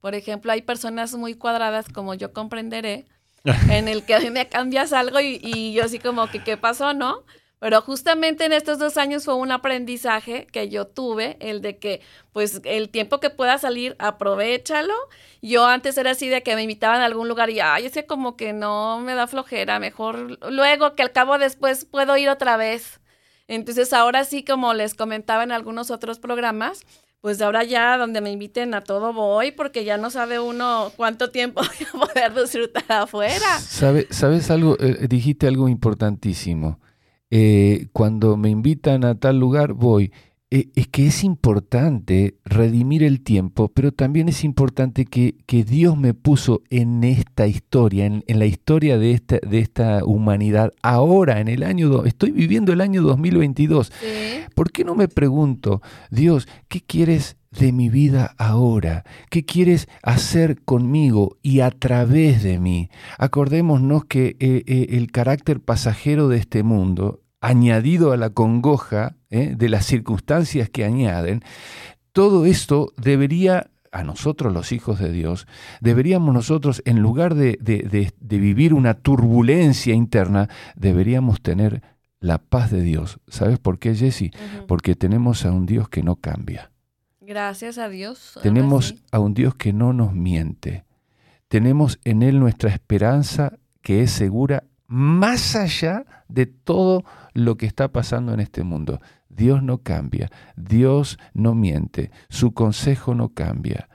Speaker 2: Por ejemplo, hay personas muy cuadradas, como yo comprenderé, en el que a mí me cambias algo y, y yo así como que, ¿qué pasó, no? Pero justamente en estos dos años fue un aprendizaje que yo tuve, el de que, pues, el tiempo que pueda salir, aprovechalo. Yo antes era así de que me invitaban a algún lugar y, ay, ese como que no me da flojera, mejor luego que al cabo después puedo ir otra vez. Entonces ahora sí, como les comentaba en algunos otros programas, pues ahora ya donde me inviten a todo voy, porque ya no sabe uno cuánto tiempo voy a poder disfrutar afuera.
Speaker 5: ¿Sabes algo? Eh, dijiste algo importantísimo. Eh, cuando me invitan a tal lugar voy. Eh, es que es importante redimir el tiempo, pero también es importante que, que Dios me puso en esta historia, en, la historia de esta, de esta humanidad, ahora, en el año, estoy viviendo el año 2022. ¿Por qué no me pregunto, Dios, ¿qué quieres de mi vida ahora? ¿Qué quieres hacer conmigo y a través de mí? Acordémonos que eh, el carácter pasajero de este mundo añadido a la congoja ¿eh? de las circunstancias que añaden, todo esto debería a nosotros los hijos de Dios, deberíamos nosotros, en lugar de, vivir una turbulencia interna, deberíamos tener la paz de Dios. ¿Sabes por qué, Jesse? Porque tenemos a un Dios que no cambia.
Speaker 2: Gracias a Dios.
Speaker 5: Tenemos a un Dios que no nos miente. Tenemos en Él nuestra esperanza que es segura más allá de todo lo que está pasando en este mundo. Dios no cambia, Dios no miente, su consejo no cambia.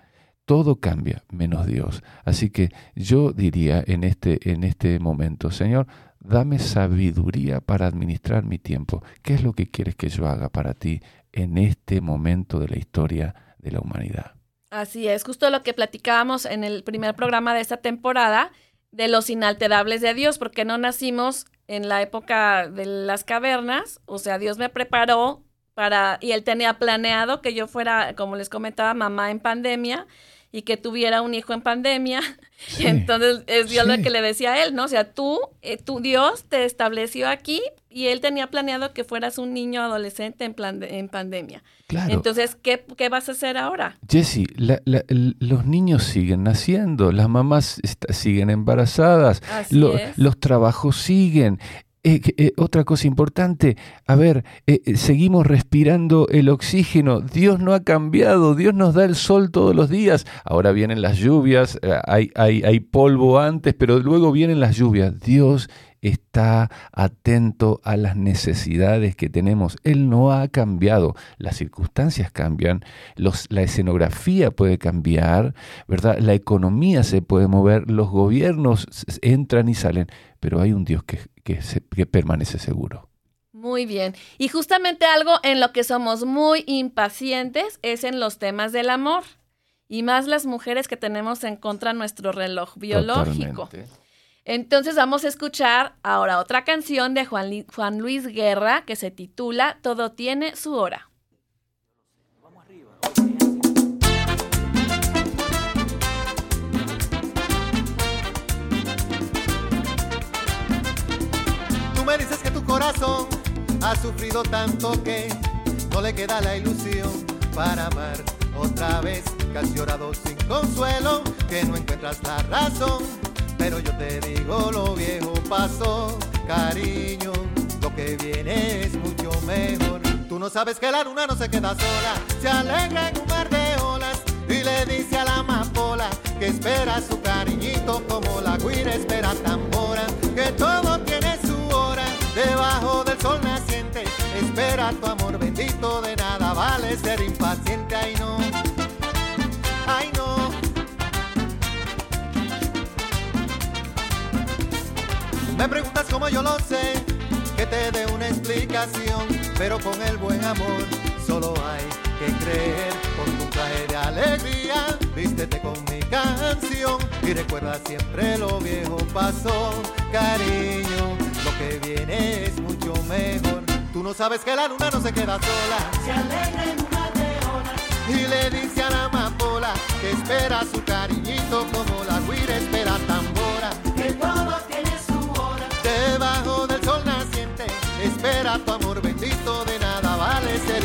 Speaker 5: Todo cambia menos Dios. Así que yo diría en este, en este momento, Señor, dame sabiduría para administrar mi tiempo. ¿Qué es lo que quieres que yo haga para ti en este momento de la historia de la humanidad?
Speaker 2: Así es, justo lo que platicábamos en el primer programa de esta temporada de los inalterables de Dios, porque no nacimos en la época de las cavernas, o sea, Dios me preparó para, y él tenía planeado que yo fuera, como les comentaba, mamá en pandemia y que tuviera un hijo en pandemia. Entonces es Dios lo que le decía a él, ¿no? O sea, tú, eh, tu Dios te estableció aquí y él tenía planeado que fueras un niño adolescente en, plan en pandemia. Claro. Entonces, ¿qué, ¿qué, vas a hacer ahora?
Speaker 5: Jesse, los niños siguen naciendo, las mamás siguen embarazadas, los trabajos siguen. Eh, eh, otra cosa importante, a ver, eh, seguimos respirando el oxígeno, Dios no ha cambiado, Dios nos da el sol todos los días, ahora vienen las lluvias, hay, hay, hay polvo antes, pero luego vienen las lluvias, Dios está atento a las necesidades que tenemos. Él no ha cambiado. Las circunstancias cambian, la escenografía puede cambiar, ¿verdad? La economía se puede mover, los gobiernos entran y salen, pero hay un Dios que, que permanece seguro.
Speaker 2: Muy bien. Y justamente algo en lo que somos muy impacientes es en los temas del amor. Y más las mujeres que tenemos en contra nuestro reloj biológico. Entonces vamos a escuchar ahora otra canción de Juan, Juan Luis Guerra que se titula Todo tiene su hora.
Speaker 7: Me dices que tu corazón ha sufrido tanto que no le queda la ilusión para amar otra vez, has llorado sin consuelo, que no encuentras la razón pero yo te digo lo viejo pasó, cariño, lo que viene es mucho mejor. Tú no sabes que la luna no se queda sola, se alegra en un mar de olas y le dice a la amapola que espera su cariñito como la guira espera tambora, que todo debajo del sol naciente. Espera tu amor bendito, de nada vale ser impaciente, ay no, ay no. Me preguntas cómo yo lo sé, que te dé una explicación, pero con el buen amor solo hay que creer. Con tu traje de alegría, vístete con mi canción y recuerda siempre lo viejo pasó, cariño. Sabes que la luna no se queda sola. Se alegra en una horas. Y le dice a la amapola que espera su cariñito como la guira espera tambora. Que todo tiene su hora. Debajo del sol naciente, espera tu amor bendito, de nada vale ser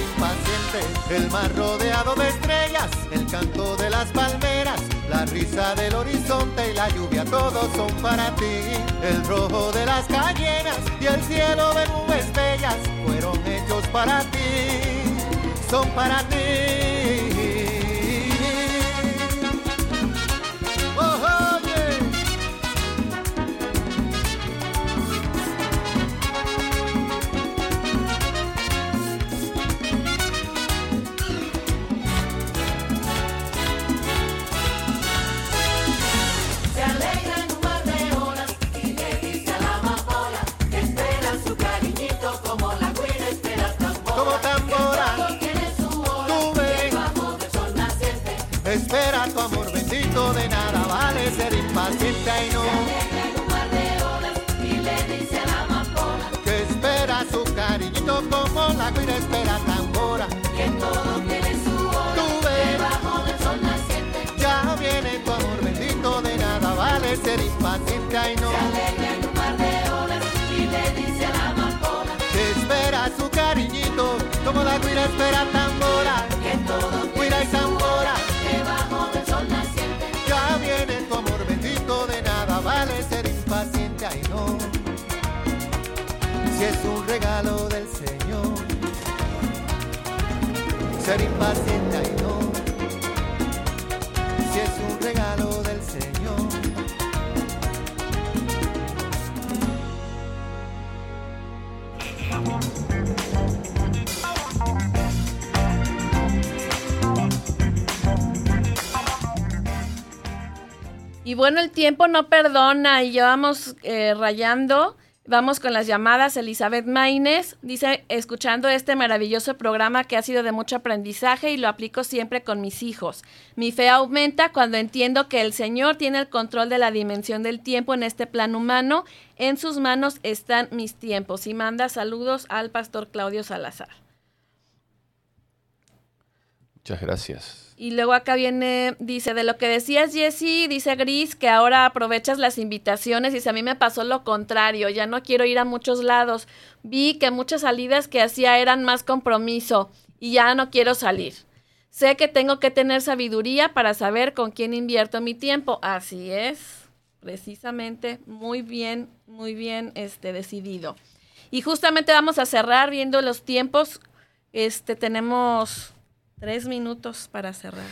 Speaker 7: El mar rodeado de estrellas, el canto de las palmeras, la risa del horizonte y la lluvia, todos son para ti. El rojo de las cayenas y el cielo de nubes bellas fueron hechos para ti, son para ti. Impaciente, ay no.
Speaker 6: Un mar de olas y le dice a la amapola
Speaker 7: Que espera su cariñito como la guira espera tambora.
Speaker 6: que todo tiene su hora
Speaker 7: Tú ves.
Speaker 6: debajo del sol naciente.
Speaker 7: Ya viene tu amor bendito, de nada vale ser impaciente, ay no.
Speaker 6: Se en un mar de olas y le dice a la amapola
Speaker 7: Que espera su cariñito como la guira espera tambora. Regalo del Señor, ser impaciente, ay no. Si es un regalo del Señor.
Speaker 2: Y bueno, el tiempo no perdona y ya vamos eh, rayando. Vamos con las llamadas. Elizabeth Maines dice, escuchando este maravilloso programa que ha sido de mucho aprendizaje y lo aplico siempre con mis hijos. Mi fe aumenta cuando entiendo que el Señor tiene el control de la dimensión del tiempo en este plano humano. En sus manos están mis tiempos. Y manda saludos al pastor Claudio Salazar.
Speaker 5: Muchas gracias.
Speaker 2: Y luego acá viene, dice, de lo que decías Jessy, dice Gris, que ahora aprovechas las invitaciones. Dice, a mí me pasó lo contrario, ya no quiero ir a muchos lados. Vi que muchas salidas que hacía eran más compromiso y ya no quiero salir. Sé que tengo que tener sabiduría para saber con quién invierto mi tiempo. Así es, precisamente, muy bien, muy bien este, decidido. Y justamente vamos a cerrar viendo los tiempos. Este, tenemos tres minutos para cerrar.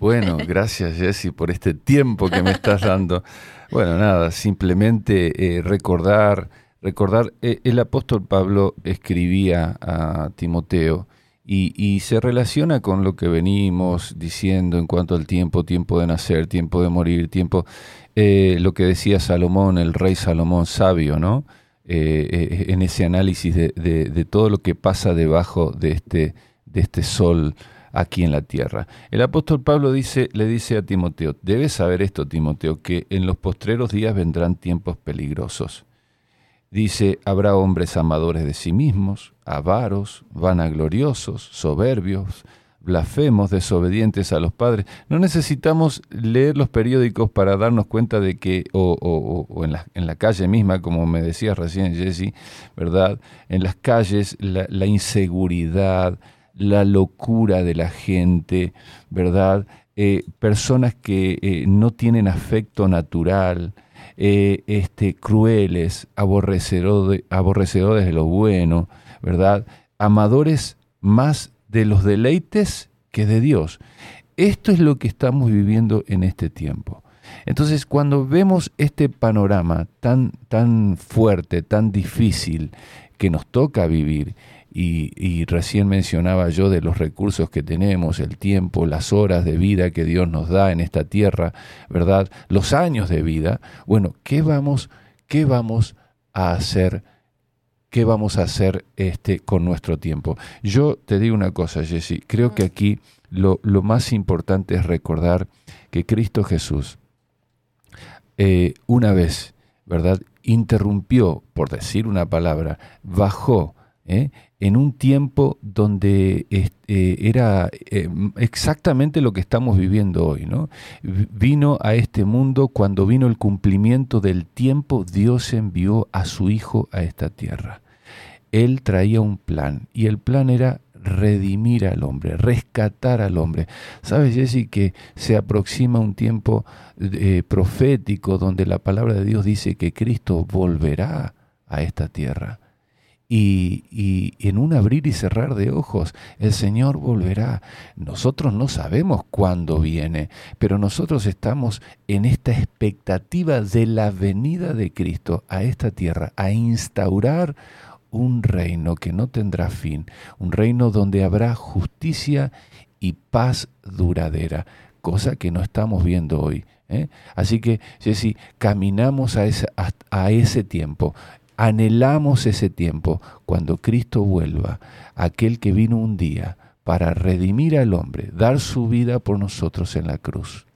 Speaker 5: Bueno, gracias Jesse por este tiempo que me estás dando. Bueno, nada, simplemente eh, recordar, recordar, eh, el apóstol Pablo escribía a Timoteo y, y se relaciona con lo que venimos diciendo en cuanto al tiempo, tiempo de nacer, tiempo de morir, tiempo, eh, lo que decía Salomón, el rey Salomón sabio, ¿no? En ese análisis de, de- de todo lo que pasa debajo de este, de este sol aquí en la tierra. El apóstol Pablo le dice a Timoteo, debes saber esto, Timoteo, que en los postreros días vendrán tiempos peligrosos. Dice, habrá hombres amadores de sí mismos, avaros, vanagloriosos, soberbios, blasfemos, desobedientes a los padres. No necesitamos leer los periódicos para darnos cuenta de que, o, o- o- o en, la, en la calle misma, como me decías recién, Jesse, ¿verdad? En las calles, la, la inseguridad, la locura de la gente, ¿verdad? Eh, personas que eh, no tienen afecto natural, eh, este, crueles, aborrecedores, de lo bueno, ¿verdad? Amadores más de los deleites que de Dios. Esto es lo que estamos viviendo en este tiempo. Entonces, cuando vemos este panorama tan, tan fuerte, tan difícil que nos toca vivir, y, recién mencionaba yo de los recursos que tenemos, el tiempo, las horas de vida que Dios nos da en esta tierra, ¿verdad? Los años de vida. Bueno, ¿qué vamos, qué vamos a hacer? ¿Qué vamos a hacer este, con nuestro tiempo? Yo te digo una cosa, Jesse, creo que aquí lo, lo más importante es recordar que Cristo Jesús, eh, una vez, ¿verdad? Interrumpió, por decir una palabra, bajó ¿eh? En un tiempo donde eh, era eh, exactamente lo que estamos viviendo hoy. ¿no? Vino a este mundo cuando vino el cumplimiento del tiempo, Dios envió a su Hijo a esta tierra. Él traía un plan y el plan era redimir al hombre, rescatar al hombre. ¿Sabes, Jesse, que se aproxima un tiempo eh, profético donde la palabra de Dios dice que Cristo volverá a esta tierra? Y, en un abrir y cerrar de ojos, el Señor volverá. Nosotros no sabemos cuándo viene, pero nosotros estamos en esta expectativa de la venida de Cristo a esta tierra, a instaurar un reino que no tendrá fin, un reino donde habrá justicia y paz duradera, cosa que no estamos viendo hoy. ¿eh? Así que, Jesse, caminamos a ese, a ese tiempo, anhelamos ese tiempo cuando Cristo vuelva, aquel que vino un día para redimir al hombre, dar su vida por nosotros en la cruz,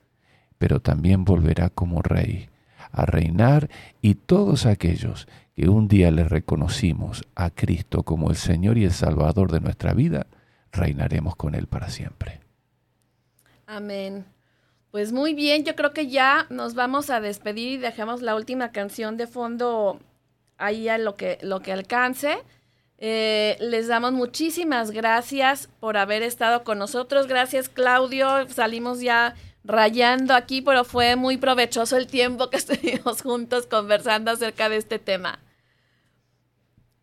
Speaker 5: pero también volverá como rey a reinar y todos aquellos que un día le reconocimos a Cristo como el Señor y el Salvador de nuestra vida, reinaremos con Él para siempre.
Speaker 2: Amén. Pues muy bien, yo creo que ya nos vamos a despedir y dejamos la última canción de fondo ahí a lo que, lo que alcance. Eh, les damos muchísimas gracias por haber estado con nosotros. Gracias, Claudio. Salimos ya rayando aquí, pero fue muy provechoso el tiempo que estuvimos juntos conversando acerca de este tema.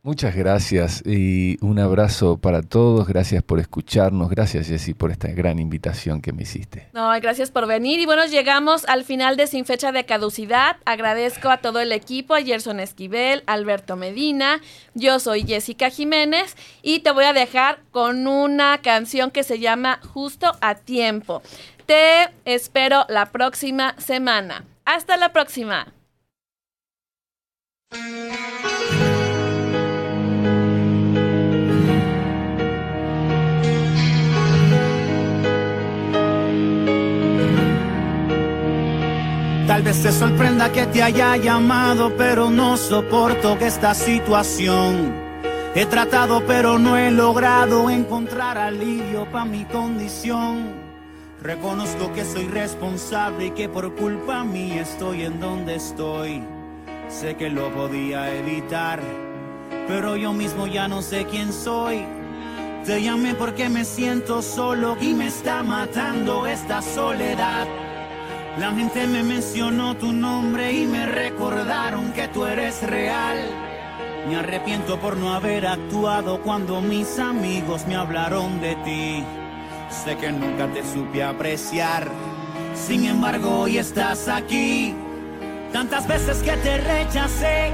Speaker 5: Muchas gracias y un abrazo para todos. Gracias por escucharnos. Gracias, Jessy, por esta gran invitación que me hiciste.
Speaker 2: No, gracias por venir. Y bueno, llegamos al final de Sin Fecha de Caducidad. Agradezco a todo el equipo, a Gerson Esquivel, Alberto Medina. Yo soy Jessica Jiménez y te voy a dejar con una canción que se llama Justo a Tiempo. Te espero la próxima semana. Hasta la próxima.
Speaker 8: Tal vez te sorprenda que te haya llamado, pero no soporto esta situación. He tratado, pero no he logrado encontrar alivio para mi condición. Reconozco que soy responsable y que por culpa mía estoy en donde estoy. Sé que lo podía evitar, pero yo mismo ya no sé quién soy. Te llamé porque me siento solo y me está matando esta soledad. La gente me mencionó tu nombre y me recordaron que tú eres real. Me arrepiento por no haber actuado cuando mis amigos me hablaron de ti. Sé que nunca te supe apreciar. Sin embargo, hoy estás aquí. Tantas veces que te rechacé,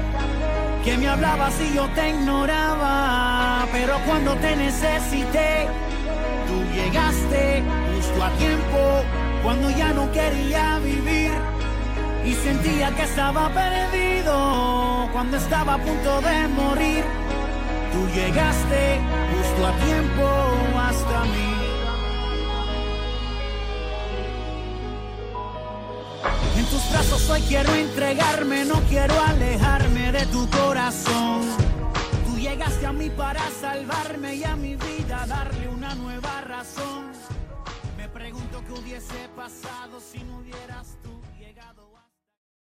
Speaker 8: que me hablabas y yo te ignoraba. Pero cuando te necesité, tú llegaste justo a tiempo cuando ya no quería vivir y sentía que estaba perdido cuando estaba a punto de morir. Tú llegaste justo a tiempo hasta mí. En tus brazos hoy quiero entregarme, no quiero alejarme de tu corazón. Tú llegaste a mí para salvarme y a mi vida darle una nueva razón. Pregunto qué hubiese pasado si no hubieras.